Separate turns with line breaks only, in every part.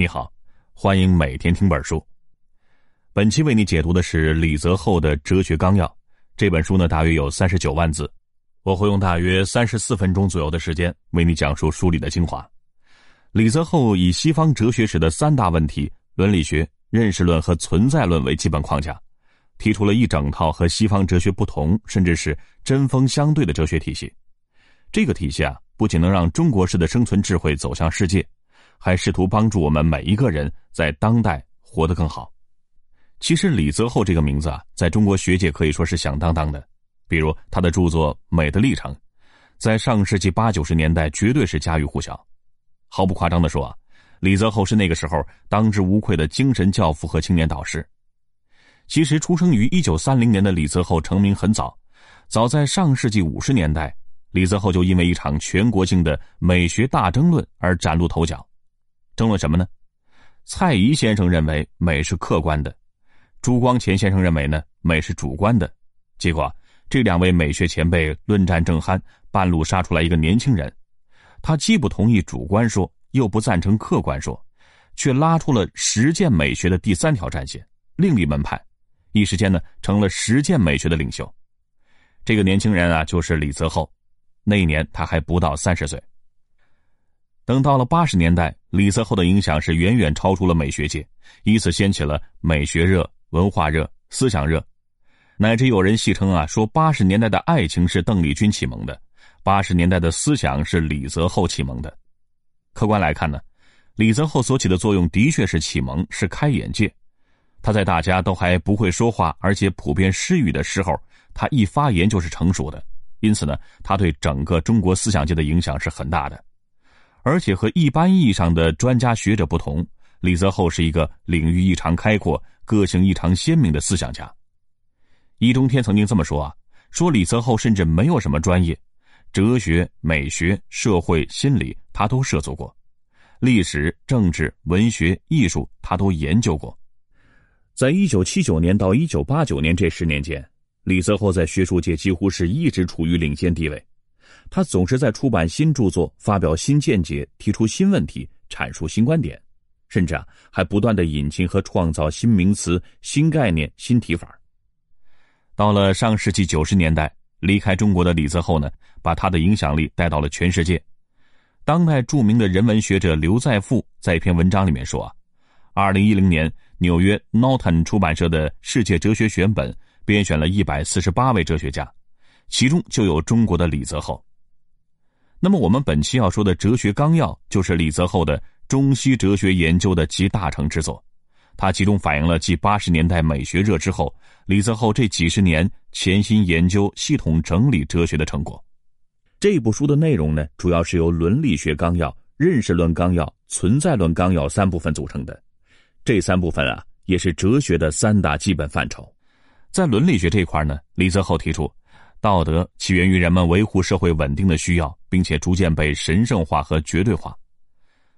你好，欢迎每天听本书。本期为你解读的是李泽厚的《哲学纲要》这本书呢，大约有三十九万字，我会用大约三十四分钟左右的时间为你讲述书里的精华。李泽厚以西方哲学史的三大问题——伦理学、认识论和存在论为基本框架，提出了一整套和西方哲学不同，甚至是针锋相对的哲学体系。这个体系啊，不仅能让中国式的生存智慧走向世界。还试图帮助我们每一个人在当代活得更好。其实李泽厚这个名字啊，在中国学界可以说是响当当的。比如他的著作《美的历程》，在上世纪八九十年代绝对是家喻户晓。毫不夸张的说啊，李泽厚是那个时候当之无愧的精神教父和青年导师。其实出生于一九三零年的李泽厚成名很早，早在上世纪五十年代，李泽厚就因为一场全国性的美学大争论而崭露头角。争论什么呢？蔡颐先生认为美是客观的，朱光潜先生认为呢美是主观的。结果这两位美学前辈论战正酣，半路杀出来一个年轻人，他既不同意主观说，又不赞成客观说，却拉出了实践美学的第三条战线，另立门派，一时间呢成了实践美学的领袖。这个年轻人啊就是李泽厚，那一年他还不到三十岁。等到了八十年代，李泽厚的影响是远远超出了美学界，以此掀起了美学热、文化热、思想热，乃至有人戏称啊，说八十年代的爱情是邓丽君启蒙的，八十年代的思想是李泽厚启蒙的。客观来看呢，李泽厚所起的作用的确是启蒙，是开眼界。他在大家都还不会说话，而且普遍失语的时候，他一发言就是成熟的，因此呢，他对整个中国思想界的影响是很大的。而且和一般意义上的专家学者不同，李泽厚是一个领域异常开阔、个性异常鲜明的思想家。易中天曾经这么说啊：“说李泽厚甚至没有什么专业，哲学、美学、社会、心理他都涉足过，历史、政治、文学、艺术他都研究过。”在一九七九年到一九八九年这十年间，李泽厚在学术界几乎是一直处于领先地位。他总是在出版新著作、发表新见解、提出新问题、阐述新观点，甚至啊，还不断的引进和创造新名词、新概念、新提法。到了上世纪九十年代，离开中国的李泽厚呢，把他的影响力带到了全世界。当代著名的人文学者刘再富在一篇文章里面说啊，二零一零年纽约 Norton 出版社的世界哲学选本编选了一百四十八位哲学家，其中就有中国的李泽厚。那么，我们本期要说的《哲学纲要》就是李泽厚的中西哲学研究的集大成之作，它其中反映了继八十年代美学热之后，李泽厚这几十年潜心研究、系统整理哲学的成果。这部书的内容呢，主要是由伦理学纲要、认识论纲要、存在论纲要三部分组成的。这三部分啊，也是哲学的三大基本范畴。在伦理学这块呢，李泽厚提出。道德起源于人们维护社会稳定的需要，并且逐渐被神圣化和绝对化。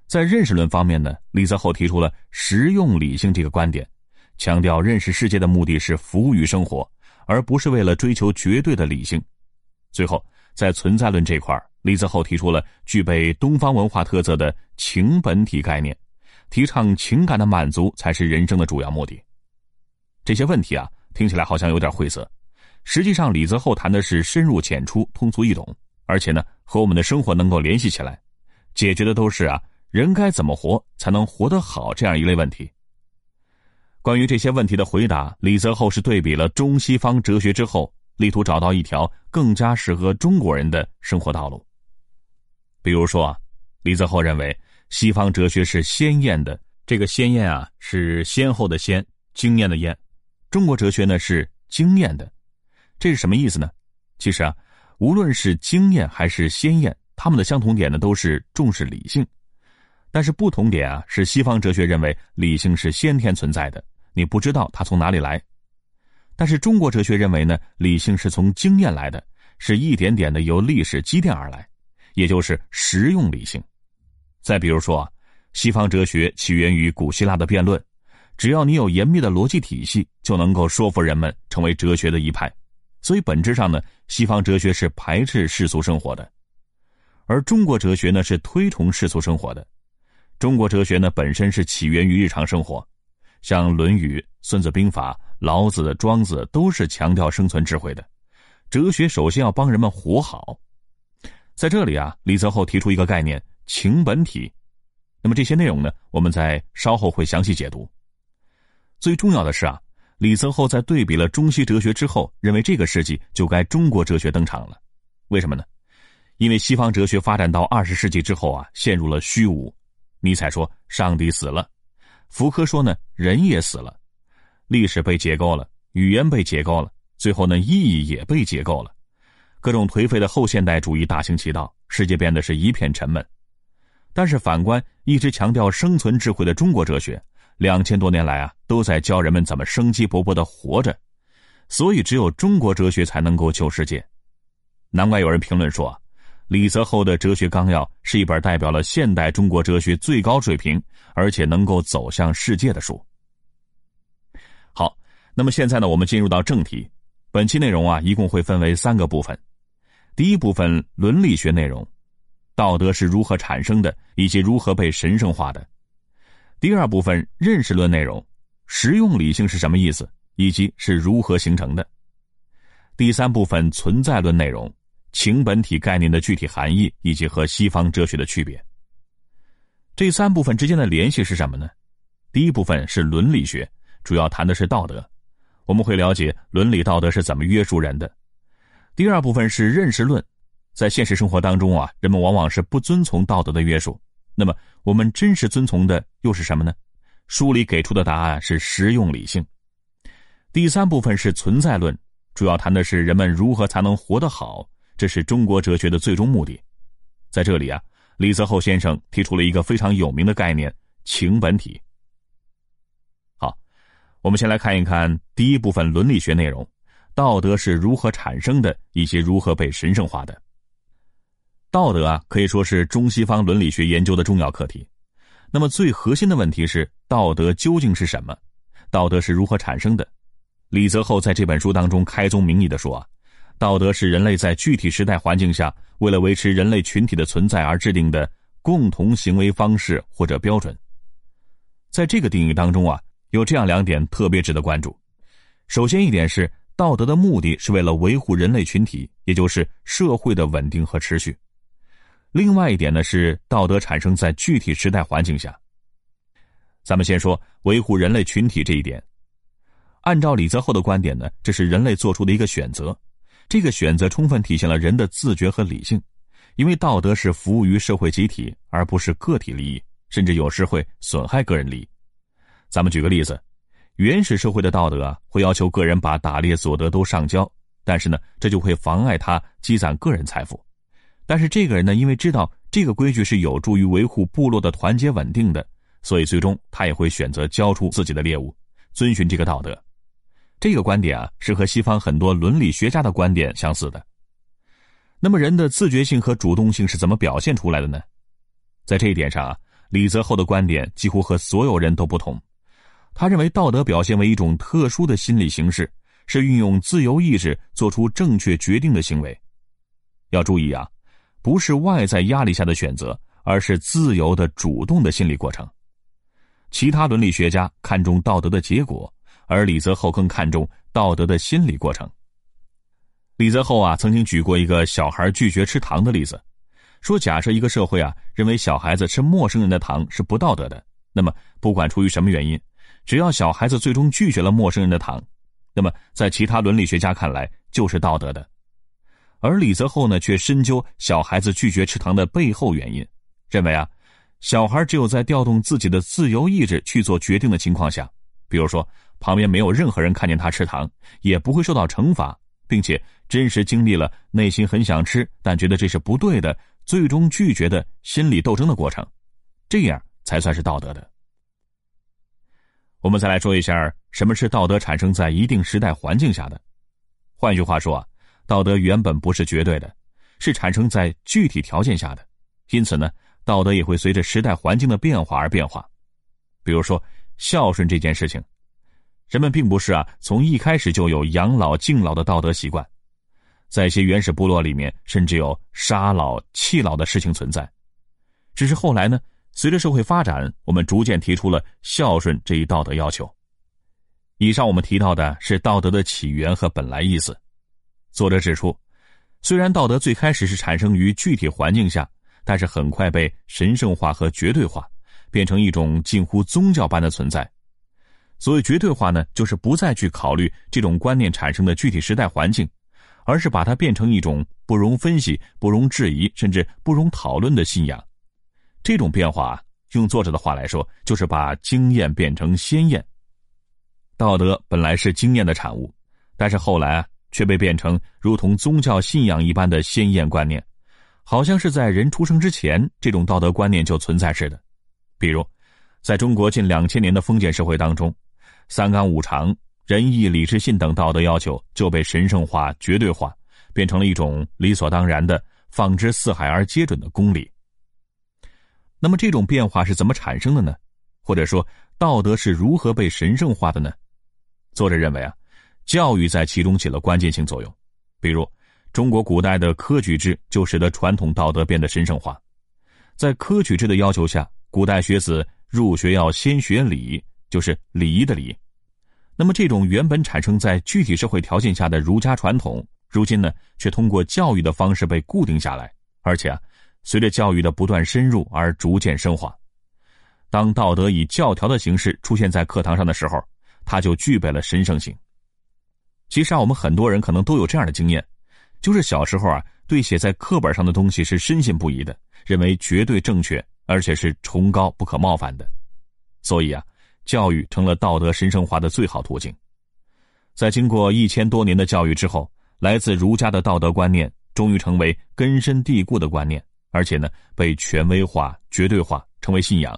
在认识论方面呢，李泽厚提出了实用理性这个观点，强调认识世界的目的是服务于生活，而不是为了追求绝对的理性。最后，在存在论这块李泽厚提出了具备东方文化特色的情本体概念，提倡情感的满足才是人生的主要目的。这些问题啊，听起来好像有点晦涩。实际上，李泽厚谈的是深入浅出、通俗易懂，而且呢，和我们的生活能够联系起来，解决的都是啊，人该怎么活才能活得好这样一类问题。关于这些问题的回答，李泽厚是对比了中西方哲学之后，力图找到一条更加适合中国人的生活道路。比如说啊，李泽厚认为西方哲学是鲜艳的，这个鲜艳啊是先后的先，经验的验；中国哲学呢是经验的。这是什么意思呢？其实啊，无论是经验还是鲜艳，他们的相同点呢都是重视理性，但是不同点啊是西方哲学认为理性是先天存在的，你不知道它从哪里来；但是中国哲学认为呢，理性是从经验来的，是一点点的由历史积淀而来，也就是实用理性。再比如说啊，西方哲学起源于古希腊的辩论，只要你有严密的逻辑体系，就能够说服人们成为哲学的一派。所以本质上呢，西方哲学是排斥世俗生活的，而中国哲学呢是推崇世俗生活的。中国哲学呢本身是起源于日常生活，像《论语》《孙子兵法》《老子》《庄子》都是强调生存智慧的。哲学首先要帮人们活好。在这里啊，李泽厚提出一个概念“情本体”。那么这些内容呢，我们在稍后会详细解读。最重要的是啊，李泽厚在对比了中西哲学之后，认为这个世纪就该中国哲学登场了。为什么呢？因为西方哲学发展到二十世纪之后啊，陷入了虚无。尼采说：“上帝死了。”福柯说：“呢，人也死了。”历史被解构了，语言被解构了，最后呢，意义也被解构了。各种颓废的后现代主义大行其道，世界变得是一片沉闷。但是反观一直强调生存智慧的中国哲学，两千多年来啊，都在教人们怎么生机勃勃的活着。所以，只有中国哲学才能够救世界。难怪有人评论说。李泽厚的《哲学纲要》是一本代表了现代中国哲学最高水平，而且能够走向世界的书。好，那么现在呢，我们进入到正题。本期内容啊，一共会分为三个部分。第一部分伦理学内容，道德是如何产生的，以及如何被神圣化的。第二部分认识论内容，实用理性是什么意思，以及是如何形成的。第三部分存在论内容。情本体概念的具体含义以及和西方哲学的区别。这三部分之间的联系是什么呢？第一部分是伦理学，主要谈的是道德，我们会了解伦理道德是怎么约束人的。第二部分是认识论，在现实生活当中啊，人们往往是不遵从道德的约束。那么，我们真实遵从的又是什么呢？书里给出的答案是实用理性。第三部分是存在论，主要谈的是人们如何才能活得好。这是中国哲学的最终目的，在这里啊，李泽厚先生提出了一个非常有名的概念——情本体。好，我们先来看一看第一部分伦理学内容：道德是如何产生的，以及如何被神圣化的。道德啊，可以说是中西方伦理学研究的重要课题。那么，最核心的问题是：道德究竟是什么？道德是如何产生的？李泽厚在这本书当中开宗明义的说啊。道德是人类在具体时代环境下，为了维持人类群体的存在而制定的共同行为方式或者标准。在这个定义当中啊，有这样两点特别值得关注。首先一点是，道德的目的是为了维护人类群体，也就是社会的稳定和持续。另外一点呢是，道德产生在具体时代环境下。咱们先说维护人类群体这一点。按照李泽厚的观点呢，这是人类做出的一个选择。这个选择充分体现了人的自觉和理性，因为道德是服务于社会集体，而不是个体利益，甚至有时会损害个人利益。咱们举个例子，原始社会的道德啊会要求个人把打猎所得都上交，但是呢，这就会妨碍他积攒个人财富。但是这个人呢，因为知道这个规矩是有助于维护部落的团结稳定的，所以最终他也会选择交出自己的猎物，遵循这个道德。这个观点啊，是和西方很多伦理学家的观点相似的。那么，人的自觉性和主动性是怎么表现出来的呢？在这一点上啊，李泽厚的观点几乎和所有人都不同。他认为，道德表现为一种特殊的心理形式，是运用自由意志做出正确决定的行为。要注意啊，不是外在压力下的选择，而是自由的主动的心理过程。其他伦理学家看重道德的结果。而李泽厚更看重道德的心理过程。李泽厚啊，曾经举过一个小孩拒绝吃糖的例子，说：假设一个社会啊，认为小孩子吃陌生人的糖是不道德的，那么不管出于什么原因，只要小孩子最终拒绝了陌生人的糖，那么在其他伦理学家看来就是道德的。而李泽厚呢，却深究小孩子拒绝吃糖的背后原因，认为啊，小孩只有在调动自己的自由意志去做决定的情况下，比如说。旁边没有任何人看见他吃糖，也不会受到惩罚，并且真实经历了内心很想吃，但觉得这是不对的，最终拒绝的心理斗争的过程，这样才算是道德的。我们再来说一下什么是道德产生在一定时代环境下的。换句话说啊，道德原本不是绝对的，是产生在具体条件下的，因此呢，道德也会随着时代环境的变化而变化。比如说孝顺这件事情。人们并不是啊，从一开始就有养老敬老的道德习惯，在一些原始部落里面，甚至有杀老弃老的事情存在。只是后来呢，随着社会发展，我们逐渐提出了孝顺这一道德要求。以上我们提到的是道德的起源和本来意思。作者指出，虽然道德最开始是产生于具体环境下，但是很快被神圣化和绝对化，变成一种近乎宗教般的存在。所谓绝对化呢，就是不再去考虑这种观念产生的具体时代环境，而是把它变成一种不容分析、不容质疑，甚至不容讨论的信仰。这种变化，用作者的话来说，就是把经验变成先验。道德本来是经验的产物，但是后来啊，却被变成如同宗教信仰一般的先验观念，好像是在人出生之前，这种道德观念就存在似的。比如，在中国近两千年的封建社会当中。三纲五常、仁义礼智信等道德要求就被神圣化、绝对化，变成了一种理所当然的、放之四海而皆准的公理。那么，这种变化是怎么产生的呢？或者说，道德是如何被神圣化的呢？作者认为啊，教育在其中起了关键性作用。比如，中国古代的科举制就使得传统道德变得神圣化。在科举制的要求下，古代学子入学要先学礼。就是礼仪的礼，那么这种原本产生在具体社会条件下的儒家传统，如今呢却通过教育的方式被固定下来，而且啊，随着教育的不断深入而逐渐深化。当道德以教条的形式出现在课堂上的时候，它就具备了神圣性。其实啊，我们很多人可能都有这样的经验，就是小时候啊，对写在课本上的东西是深信不疑的，认为绝对正确，而且是崇高不可冒犯的，所以啊。教育成了道德神圣化的最好途径，在经过一千多年的教育之后，来自儒家的道德观念终于成为根深蒂固的观念，而且呢被权威化、绝对化，成为信仰。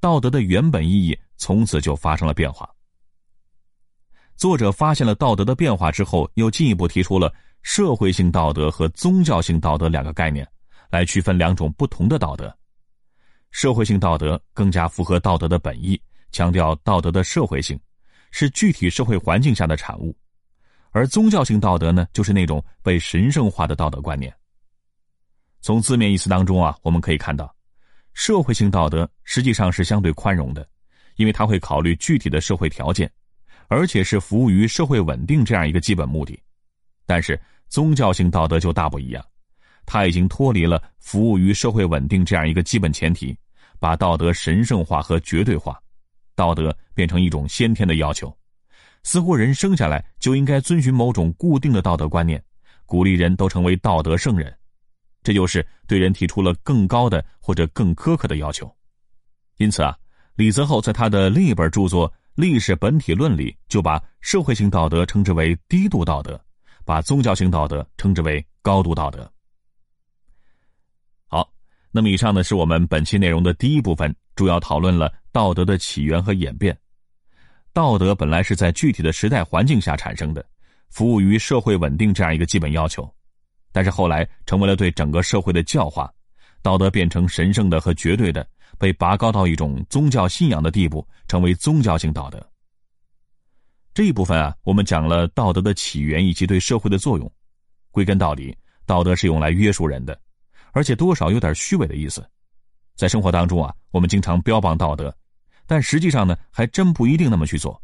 道德的原本意义从此就发生了变化。作者发现了道德的变化之后，又进一步提出了社会性道德和宗教性道德两个概念，来区分两种不同的道德。社会性道德更加符合道德的本意。强调道德的社会性，是具体社会环境下的产物，而宗教性道德呢，就是那种被神圣化的道德观念。从字面意思当中啊，我们可以看到，社会性道德实际上是相对宽容的，因为它会考虑具体的社会条件，而且是服务于社会稳定这样一个基本目的。但是宗教性道德就大不一样，它已经脱离了服务于社会稳定这样一个基本前提，把道德神圣化和绝对化。道德变成一种先天的要求，似乎人生下来就应该遵循某种固定的道德观念，鼓励人都成为道德圣人，这就是对人提出了更高的或者更苛刻的要求。因此啊，李泽厚在他的另一本著作《历史本体论》里，就把社会性道德称之为低度道德，把宗教性道德称之为高度道德。好，那么以上呢是我们本期内容的第一部分，主要讨论了。道德的起源和演变，道德本来是在具体的时代环境下产生的，服务于社会稳定这样一个基本要求，但是后来成为了对整个社会的教化，道德变成神圣的和绝对的，被拔高到一种宗教信仰的地步，成为宗教性道德。这一部分啊，我们讲了道德的起源以及对社会的作用。归根到底，道德是用来约束人的，而且多少有点虚伪的意思。在生活当中啊，我们经常标榜道德。但实际上呢，还真不一定那么去做。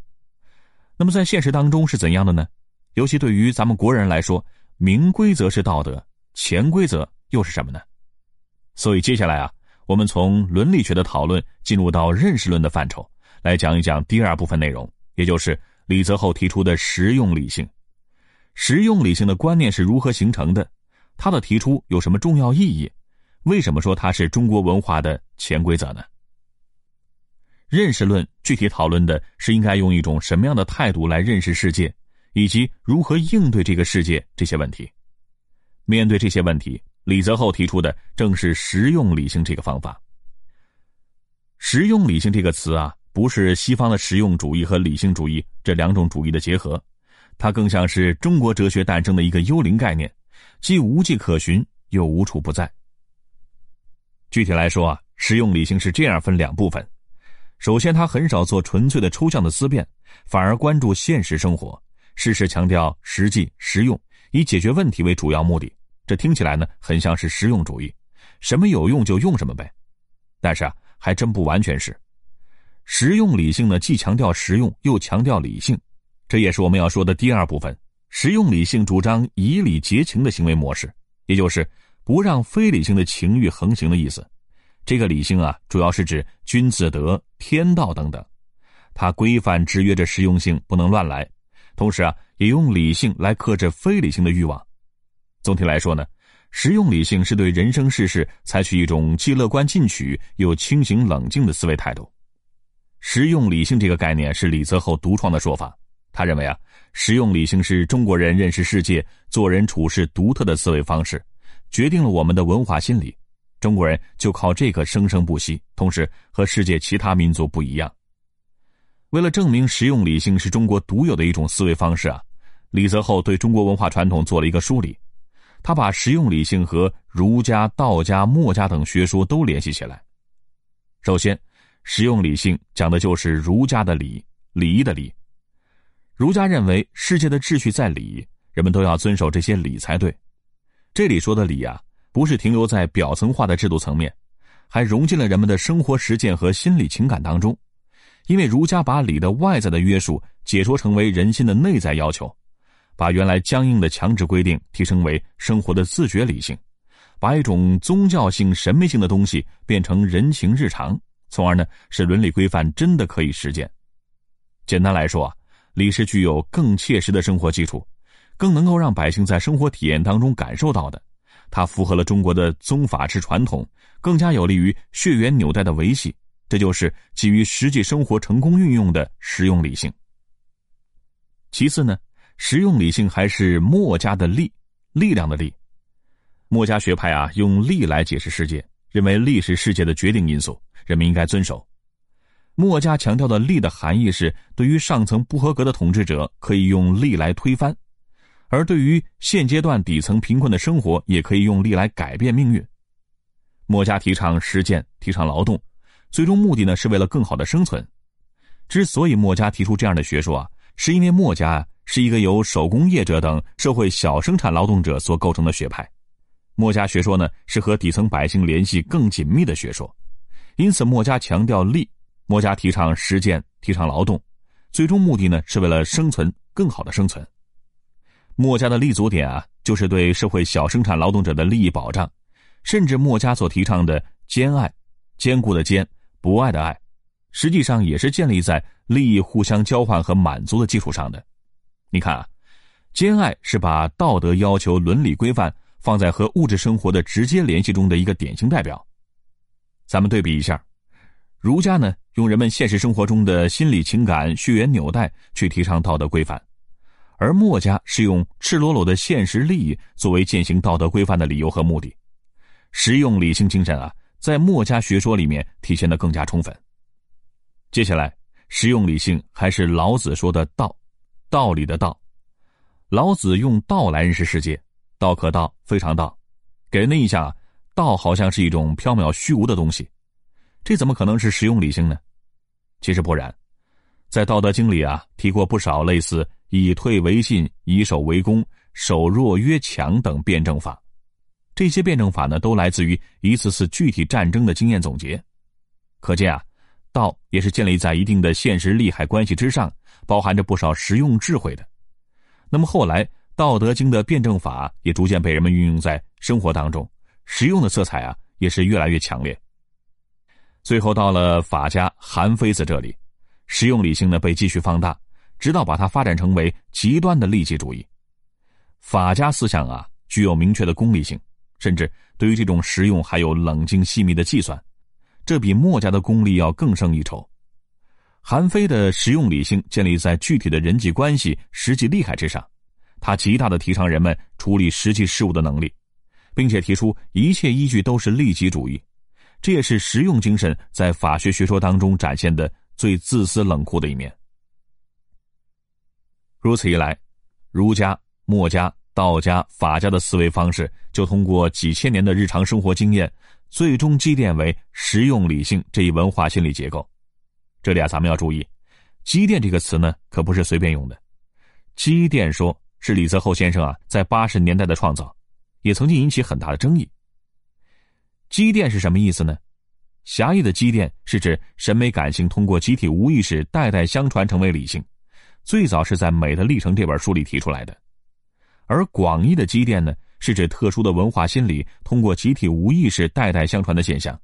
那么在现实当中是怎样的呢？尤其对于咱们国人来说，明规则是道德，潜规则又是什么呢？所以接下来啊，我们从伦理学的讨论进入到认识论的范畴，来讲一讲第二部分内容，也就是李泽厚提出的实用理性。实用理性的观念是如何形成的？它的提出有什么重要意义？为什么说它是中国文化的潜规则呢？认识论具体讨论的是应该用一种什么样的态度来认识世界，以及如何应对这个世界这些问题。面对这些问题，李泽厚提出的正是实用理性这个方法。实用理性这个词啊，不是西方的实用主义和理性主义这两种主义的结合，它更像是中国哲学诞生的一个幽灵概念，既无迹可寻，又无处不在。具体来说啊，实用理性是这样分两部分。首先，他很少做纯粹的抽象的思辨，反而关注现实生活，事事强调实际实用，以解决问题为主要目的。这听起来呢，很像是实用主义，什么有用就用什么呗。但是啊，还真不完全是。实用理性呢，既强调实用，又强调理性，这也是我们要说的第二部分。实用理性主张以理结情的行为模式，也就是不让非理性的情欲横行的意思。这个理性啊，主要是指君子德、天道等等，它规范制约着实用性不能乱来，同时啊，也用理性来克制非理性的欲望。总体来说呢。实用理性是对人生世事采取一种既乐观进取又清醒冷静的思维态度。实用理性这个概念是李泽厚独创的说法。他认为啊，实用理性是中国人认识世界、做人处事独特的思维方式，决定了我们的文化心理。中国人就靠这个生生不息，同时和世界其他民族不一样。为了证明实用理性是中国独有的一种思维方式啊，李泽厚对中国文化传统做了一个梳理。他把实用理性和儒家、道家、墨家等学说都联系起来。首先，实用理性讲的就是儒家的礼，礼仪的礼。儒家认为世界的秩序在礼，人们都要遵守这些礼才对。这里说的礼啊，不是停留在表层化的制度层面，还融进了人们的生活实践和心理情感当中。因为儒家把礼的外在的约束解说成为人心的内在要求。把原来僵硬的强制规定提升为生活的自觉理性，把一种宗教性、神秘性的东西变成人情日常，从而呢使伦理规范真的可以实践。简单来说啊，礼是具有更切实的生活基础，更能够让百姓在生活体验当中感受到的。它符合了中国的宗法制传统，更加有利于血缘纽带的维系。这就是基于实际生活成功运用的实用理性。其次呢。实用理性还是墨家的力，力量的力。墨家学派啊，用力来解释世界，认为力是世界的决定因素，人们应该遵守。墨家强调的力的含义是，对于上层不合格的统治者，可以用力来推翻；而对于现阶段底层贫困的生活，也可以用力来改变命运。墨家提倡实践，提倡劳动，最终目的呢，是为了更好的生存。之所以墨家提出这样的学说啊，是因为墨家。是一个由手工业者等社会小生产劳动者所构成的学派，墨家学说呢是和底层百姓联系更紧密的学说，因此墨家强调利，墨家提倡实践，提倡劳动，最终目的呢是为了生存，更好的生存。墨家的立足点啊，就是对社会小生产劳动者的利益保障，甚至墨家所提倡的兼爱，坚固的兼，不爱的爱，实际上也是建立在利益互相交换和满足的基础上的。你看啊，兼爱是把道德要求、伦理规范放在和物质生活的直接联系中的一个典型代表。咱们对比一下，儒家呢用人们现实生活中的心理情感、血缘纽带去提倡道德规范，而墨家是用赤裸裸的现实利益作为践行道德规范的理由和目的。实用理性精神啊，在墨家学说里面体现的更加充分。接下来，实用理性还是老子说的道。道理的道，老子用道来认识世界，道可道，非常道，给人的印象，道好像是一种缥缈虚无的东西，这怎么可能是实用理性呢？其实不然，在《道德经》里啊，提过不少类似以退为进、以守为攻、守弱约强等辩证法，这些辩证法呢，都来自于一次次具体战争的经验总结，可见啊。道也是建立在一定的现实利害关系之上，包含着不少实用智慧的。那么后来，《道德经》的辩证法也逐渐被人们运用在生活当中，实用的色彩啊也是越来越强烈。最后到了法家韩非子这里，实用理性呢被继续放大，直到把它发展成为极端的利己主义。法家思想啊具有明确的功利性，甚至对于这种实用还有冷静细密的计算。这比墨家的功力要更胜一筹。韩非的实用理性建立在具体的人际关系、实际利害之上，他极大的提倡人们处理实际事务的能力，并且提出一切依据都是利己主义，这也是实用精神在法学学说当中展现的最自私冷酷的一面。如此一来，儒家、墨家、道家、法家的思维方式就通过几千年的日常生活经验。最终积淀为实用理性这一文化心理结构。这里啊，咱们要注意，“积淀”这个词呢，可不是随便用的。积淀说是李泽厚先生啊，在八十年代的创造，也曾经引起很大的争议。积淀是什么意思呢？狭义的积淀是指审美感性通过集体无意识代代相传成为理性，最早是在《美的历程》这本书里提出来的；而广义的积淀呢，是指特殊的文化心理通过集体无意识代代相传的现象。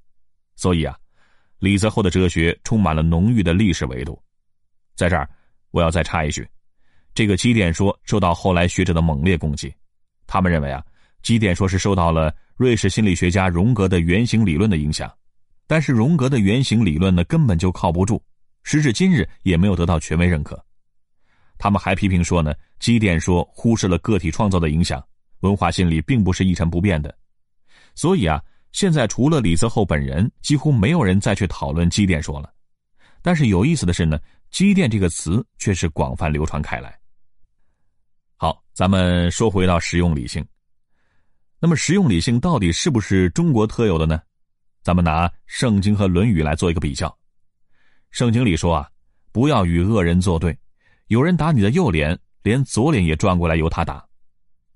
所以啊，李泽厚的哲学充满了浓郁的历史维度。在这儿，我要再插一句：这个积淀说受到后来学者的猛烈攻击，他们认为啊，积淀说是受到了瑞士心理学家荣格的原型理论的影响。但是荣格的原型理论呢，根本就靠不住，时至今日也没有得到权威认可。他们还批评说呢，积淀说忽视了个体创造的影响，文化心理并不是一成不变的。所以啊，现在除了李泽厚本人，几乎没有人再去讨论积淀说了。但是有意思的是呢，积淀这个词却是广泛流传开来。好，咱们说回到实用理性。那么实用理性到底是不是中国特有的呢？咱们拿《圣经》和《论语》来做一个比较，《圣经》里说啊，不要与恶人作对，有人打你的右脸，连左脸也转过来由他打。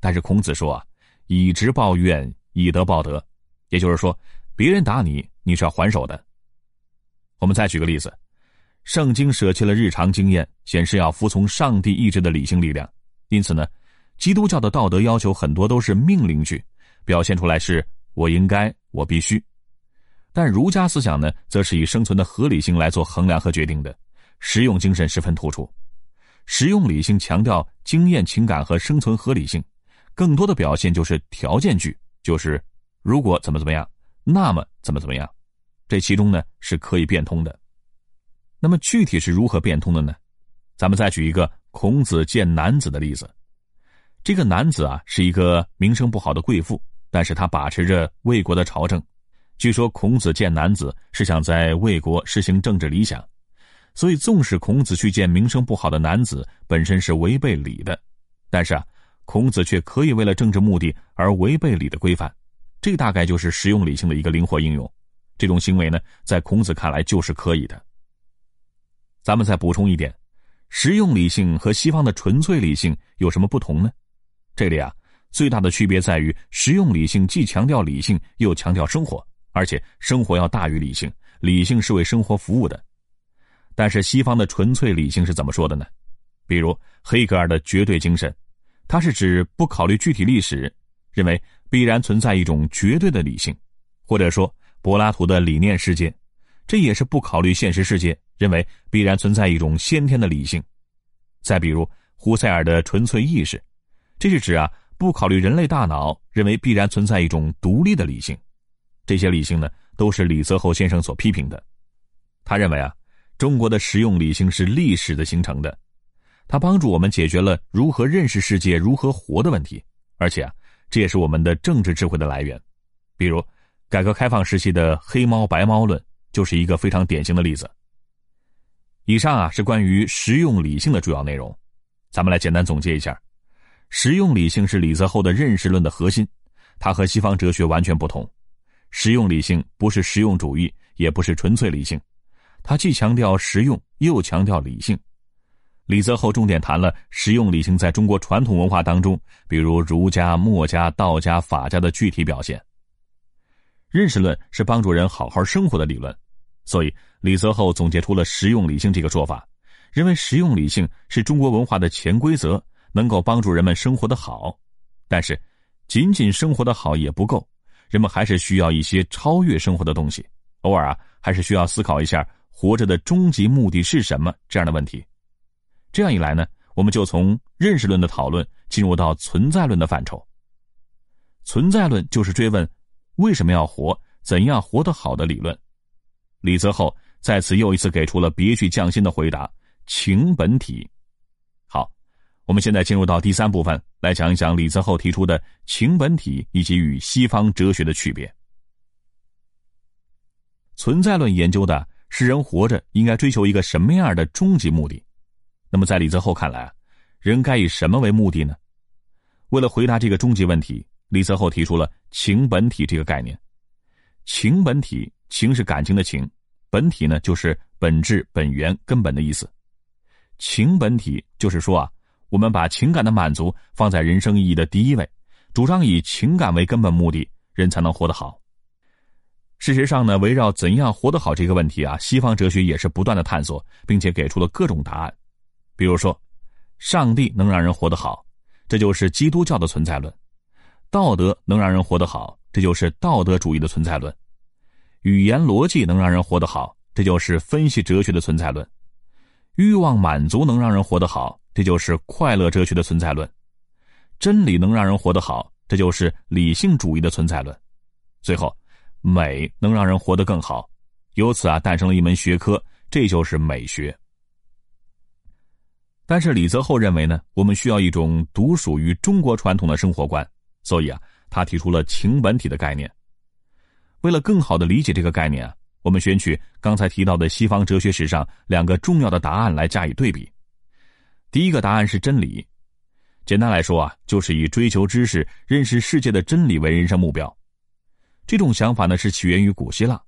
但是孔子说啊，以直报怨，以德报德，也就是说，别人打你，你是要还手的。我们再举个例子，《圣经》舍弃了日常经验，显示要服从上帝意志的理性力量，因此呢，基督教的道德要求很多都是命令句，表现出来是我应该，我必须。但儒家思想呢，则是以生存的合理性来做衡量和决定的，实用精神十分突出。实用理性强调经验、情感和生存合理性，更多的表现就是条件句，就是如果怎么怎么样，那么怎么怎么样。这其中呢是可以变通的。那么具体是如何变通的呢？咱们再举一个孔子见男子的例子。这个男子啊是一个名声不好的贵妇，但是他把持着魏国的朝政。据说孔子见男子是想在魏国实行政治理想，所以纵使孔子去见名声不好的男子本身是违背礼的，但是啊，孔子却可以为了政治目的而违背礼的规范，这大概就是实用理性的一个灵活应用。这种行为呢，在孔子看来就是可以的。咱们再补充一点，实用理性和西方的纯粹理性有什么不同呢？这里啊，最大的区别在于实用理性既强调理性，又强调生活。而且生活要大于理性，理性是为生活服务的。但是西方的纯粹理性是怎么说的呢？比如黑格尔的绝对精神，它是指不考虑具体历史，认为必然存在一种绝对的理性；或者说柏拉图的理念世界，这也是不考虑现实世界，认为必然存在一种先天的理性。再比如胡塞尔的纯粹意识，这是指啊不考虑人类大脑，认为必然存在一种独立的理性。这些理性呢，都是李泽厚先生所批评的。他认为啊，中国的实用理性是历史的形成的，它帮助我们解决了如何认识世界、如何活的问题，而且啊，这也是我们的政治智慧的来源。比如，改革开放时期的“黑猫白猫论”就是一个非常典型的例子。以上啊是关于实用理性的主要内容，咱们来简单总结一下：实用理性是李泽厚的认识论的核心，它和西方哲学完全不同。实用理性不是实用主义，也不是纯粹理性，它既强调实用，又强调理性。李泽厚重点谈了实用理性在中国传统文化当中，比如儒家、墨家、道家、法家的具体表现。认识论是帮助人好好生活的理论，所以李泽厚总结出了实用理性这个说法，认为实用理性是中国文化的潜规则，能够帮助人们生活的好。但是，仅仅生活的好也不够。人们还是需要一些超越生活的东西，偶尔啊，还是需要思考一下活着的终极目的是什么这样的问题。这样一来呢，我们就从认识论的讨论进入到存在论的范畴。存在论就是追问为什么要活，怎样活得好的理论。李泽厚在此又一次给出了别具匠心的回答：情本体。好我们现在进入到第三部分，来讲一讲李泽厚提出的情本体以及与西方哲学的区别。存在论研究的是人活着应该追求一个什么样的终极目的。那么在李泽厚看来啊，人该以什么为目的呢？为了回答这个终极问题，李泽厚提出了情本体这个概念。情本体，情是感情的情，本体呢就是本质、本源、根本的意思。情本体就是说啊。我们把情感的满足放在人生意义的第一位，主张以情感为根本目的，人才能活得好。事实上呢，围绕怎样活得好这个问题啊，西方哲学也是不断的探索，并且给出了各种答案。比如说，上帝能让人活得好，这就是基督教的存在论；道德能让人活得好，这就是道德主义的存在论；语言逻辑能让人活得好，这就是分析哲学的存在论；欲望满足能让人活得好，这就是快乐哲学的存在论；真理能让人活得好，这就是理性主义的存在论。最后。美能让人活得更好，由此啊诞生了一门学科，这就是美学。但是李泽厚认为呢，我们需要一种独属于中国传统的生活观，所以啊，他提出了情本体的概念。为了更好的理解这个概念啊，我们选取刚才提到的西方哲学史上两个重要的答案来加以对比。第一个答案是真理，简单来说啊，就是以追求知识、认识世界的真理为人生目标。这种想法呢，是起源于古希腊。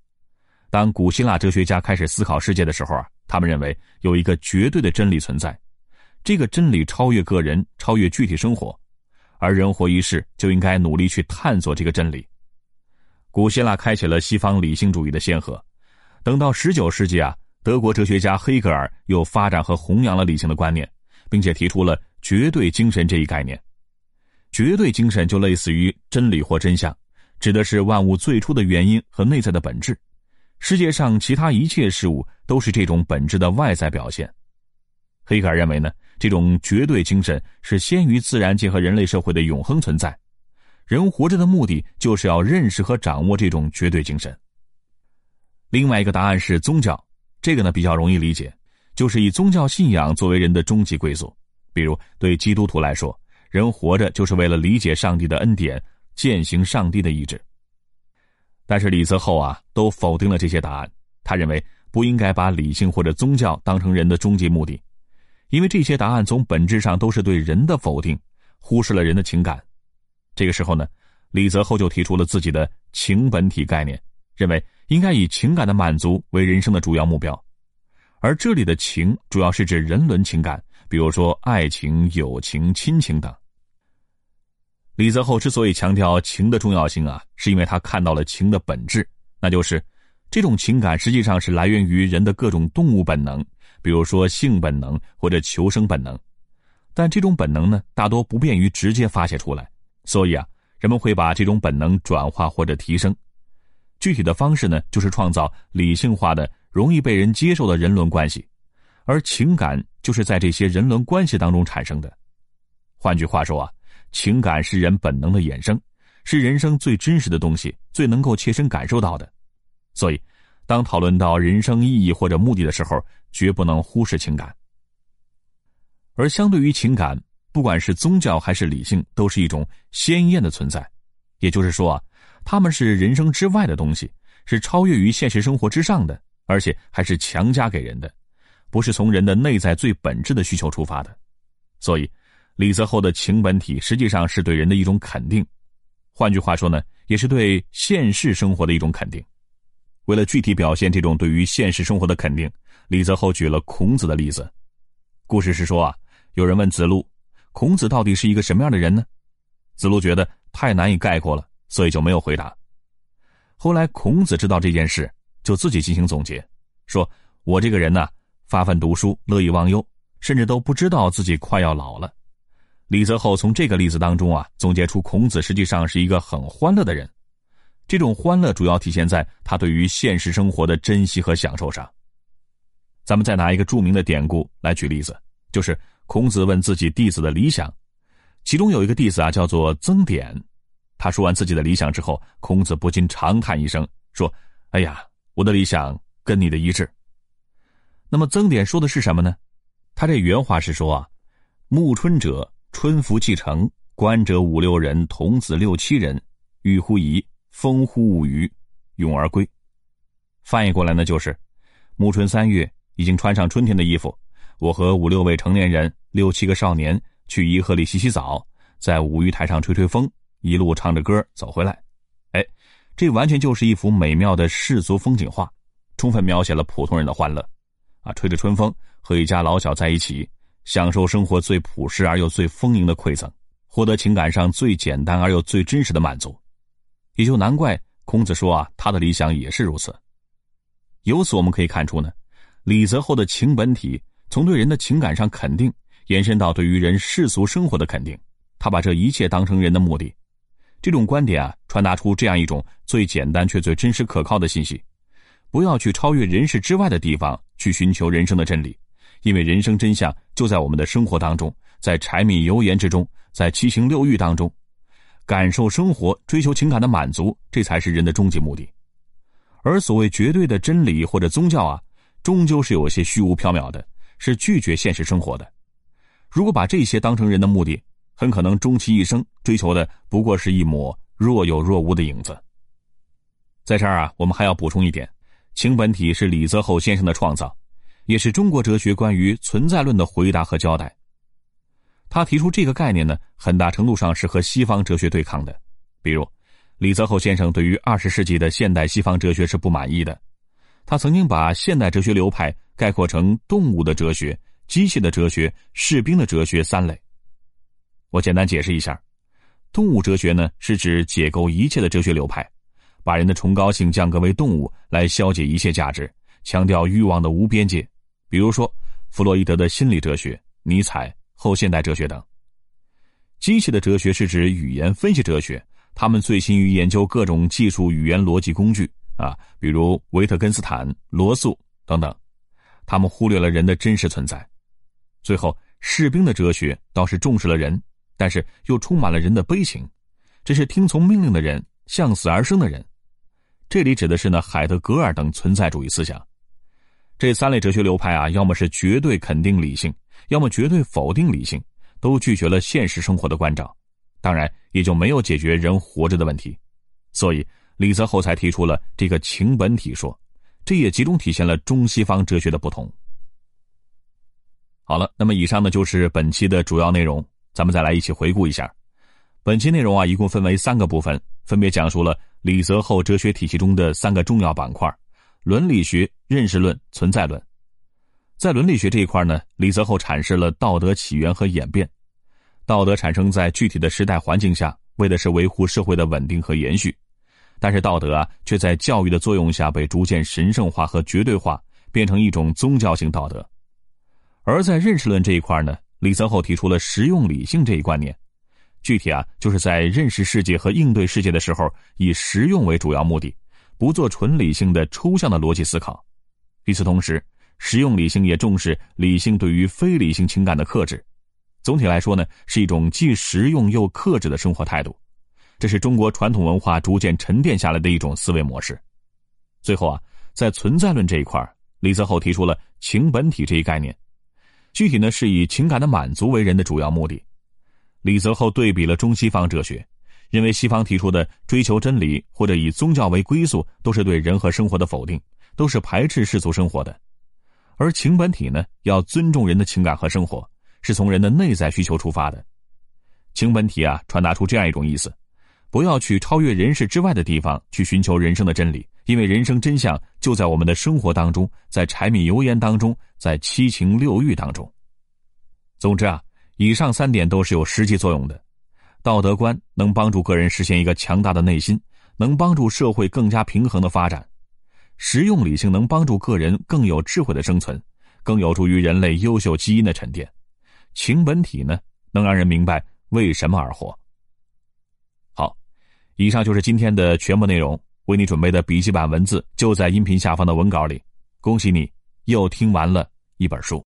当古希腊哲学家开始思考世界的时候啊，他们认为有一个绝对的真理存在，这个真理超越个人，超越具体生活，而人活一世就应该努力去探索这个真理。古希腊开启了西方理性主义的先河。等到十九世纪啊，德国哲学家黑格尔又发展和弘扬了理性的观念，并且提出了绝对精神这一概念。绝对精神就类似于真理或真相。指的是万物最初的原因和内在的本质，世界上其他一切事物都是这种本质的外在表现。黑格尔认为呢，这种绝对精神是先于自然界和人类社会的永恒存在。人活着的目的就是要认识和掌握这种绝对精神。另外一个答案是宗教，这个呢比较容易理解，就是以宗教信仰作为人的终极归宿。比如对基督徒来说，人活着就是为了理解上帝的恩典。践行上帝的意志，但是李泽厚啊都否定了这些答案。他认为不应该把理性或者宗教当成人的终极目的，因为这些答案从本质上都是对人的否定，忽视了人的情感。这个时候呢，李泽厚就提出了自己的情本体概念，认为应该以情感的满足为人生的主要目标，而这里的情主要是指人伦情感，比如说爱情、友情、亲情等。李泽厚之所以强调情的重要性啊，是因为他看到了情的本质，那就是这种情感实际上是来源于人的各种动物本能，比如说性本能或者求生本能。但这种本能呢，大多不便于直接发泄出来，所以啊，人们会把这种本能转化或者提升。具体的方式呢，就是创造理性化的、容易被人接受的人伦关系，而情感就是在这些人伦关系当中产生的。换句话说啊。情感是人本能的衍生，是人生最真实的东西，最能够切身感受到的。所以，当讨论到人生意义或者目的的时候，绝不能忽视情感。而相对于情感，不管是宗教还是理性，都是一种鲜艳的存在。也就是说啊，他们是人生之外的东西，是超越于现实生活之上的，而且还是强加给人的，不是从人的内在最本质的需求出发的。所以。李泽厚的情本体实际上是对人的一种肯定，换句话说呢，也是对现实生活的一种肯定。为了具体表现这种对于现实生活的肯定，李泽厚举了孔子的例子。故事是说啊，有人问子路，孔子到底是一个什么样的人呢？子路觉得太难以概括了，所以就没有回答。后来孔子知道这件事，就自己进行总结，说：“我这个人呢，发奋读书，乐以忘忧，甚至都不知道自己快要老了。”李泽厚从这个例子当中啊，总结出孔子实际上是一个很欢乐的人。这种欢乐主要体现在他对于现实生活的珍惜和享受上。咱们再拿一个著名的典故来举例子，就是孔子问自己弟子的理想，其中有一个弟子啊叫做曾点。他说完自己的理想之后，孔子不禁长叹一声，说：“哎呀，我的理想跟你的一致。”那么曾点说的是什么呢？他这原话是说啊，暮春者。春服既成，观者五六人，童子六七人，欲乎沂，风呼舞雩，咏而归。翻译过来呢，就是暮春三月，已经穿上春天的衣服，我和五六位成年人，六七个少年去颐和里洗洗澡，在舞鱼台上吹吹风，一路唱着歌走回来。哎，这完全就是一幅美妙的世俗风景画，充分描写了普通人的欢乐。啊，吹着春风，和一家老小在一起。享受生活最朴实而又最丰盈的馈赠，获得情感上最简单而又最真实的满足，也就难怪孔子说啊，他的理想也是如此。由此我们可以看出呢，李泽厚的情本体从对人的情感上肯定，延伸到对于人世俗生活的肯定，他把这一切当成人的目的。这种观点啊，传达出这样一种最简单却最真实可靠的信息：不要去超越人世之外的地方去寻求人生的真理，因为人生真相就在我们的生活当中，在柴米油盐之中，在七情六欲当中，感受生活，追求情感的满足，这才是人的终极目的。而所谓绝对的真理或者宗教啊，终究是有些虚无缥缈的，是拒绝现实生活的。如果把这些当成人的目的，很可能终其一生追求的不过是一抹若有若无的影子。在这儿啊，我们还要补充一点：情本体是李泽厚先生的创造，也是中国哲学关于存在论的回答和交代。他提出这个概念呢，很大程度上是和西方哲学对抗的，比如。李泽厚先生对于二十世纪的现代西方哲学是不满意的，他曾经把现代哲学流派概括成动物的哲学、机械的哲学、士兵的哲学三类。我简单解释一下，动物哲学呢是指解构一切的哲学流派，把人的崇高性降格为动物来消解一切价值，强调欲望的无边界，比如说弗洛伊德的心理哲学、尼采后现代哲学等。机械的哲学是指语言分析哲学。他们醉心于研究各种技术语言逻辑工具啊，比如维特根斯坦、罗素等等，他们忽略了人的真实存在。最后，士兵的哲学倒是重视了人，但是又充满了人的悲情，这是听从命令的人，向死而生的人。这里指的是呢海德格尔等存在主义思想。这三类哲学流派啊，要么是绝对肯定理性，要么绝对否定理性，都拒绝了现实生活的关照。当然，也就没有解决人活着的问题，所以李泽厚才提出了这个情本体说，这也集中体现了中西方哲学的不同。好了，那么以上呢就是本期的主要内容，咱们再来一起回顾一下。本期内容啊，一共分为三个部分，分别讲述了李泽厚哲学体系中的三个重要板块：伦理学、认识论、存在论。在伦理学这一块呢，李泽厚阐释了道德起源和演变。道德产生在具体的时代环境下，为的是维护社会的稳定和延续，但是道德啊，却在教育的作用下被逐渐神圣化和绝对化，变成一种宗教性道德。而在认识论这一块呢，李泽厚提出了实用理性这一观念，具体啊，就是在认识世界和应对世界的时候，以实用为主要目的，不做纯理性的抽象的逻辑思考。与此同时，实用理性也重视理性对于非理性情感的克制。总体来说呢，是一种既实用又克制的生活态度，这是中国传统文化逐渐沉淀下来的一种思维模式。最后啊，在存在论这一块李泽厚提出了情本体这一概念，具体呢是以情感的满足为人的主要目的。李泽厚对比了中西方哲学，认为西方提出的追求真理或者以宗教为归宿，都是对人和生活的否定，都是排斥世俗生活的，而情本体呢，要尊重人的情感和生活。是从人的内在需求出发的，情本体啊，传达出这样一种意思：不要去超越人世之外的地方去寻求人生的真理，因为人生真相就在我们的生活当中，在柴米油盐当中，在七情六欲当中。总之啊，以上三点都是有实际作用的。道德观能帮助个人实现一个强大的内心，能帮助社会更加平衡的发展；实用理性能帮助个人更有智慧的生存，更有助于人类优秀基因的沉淀。情本体呢，能让人明白为什么而活。好，以上就是今天的全部内容。为你准备的笔记版文字就在音频下方的文稿里。恭喜你，又听完了一本书。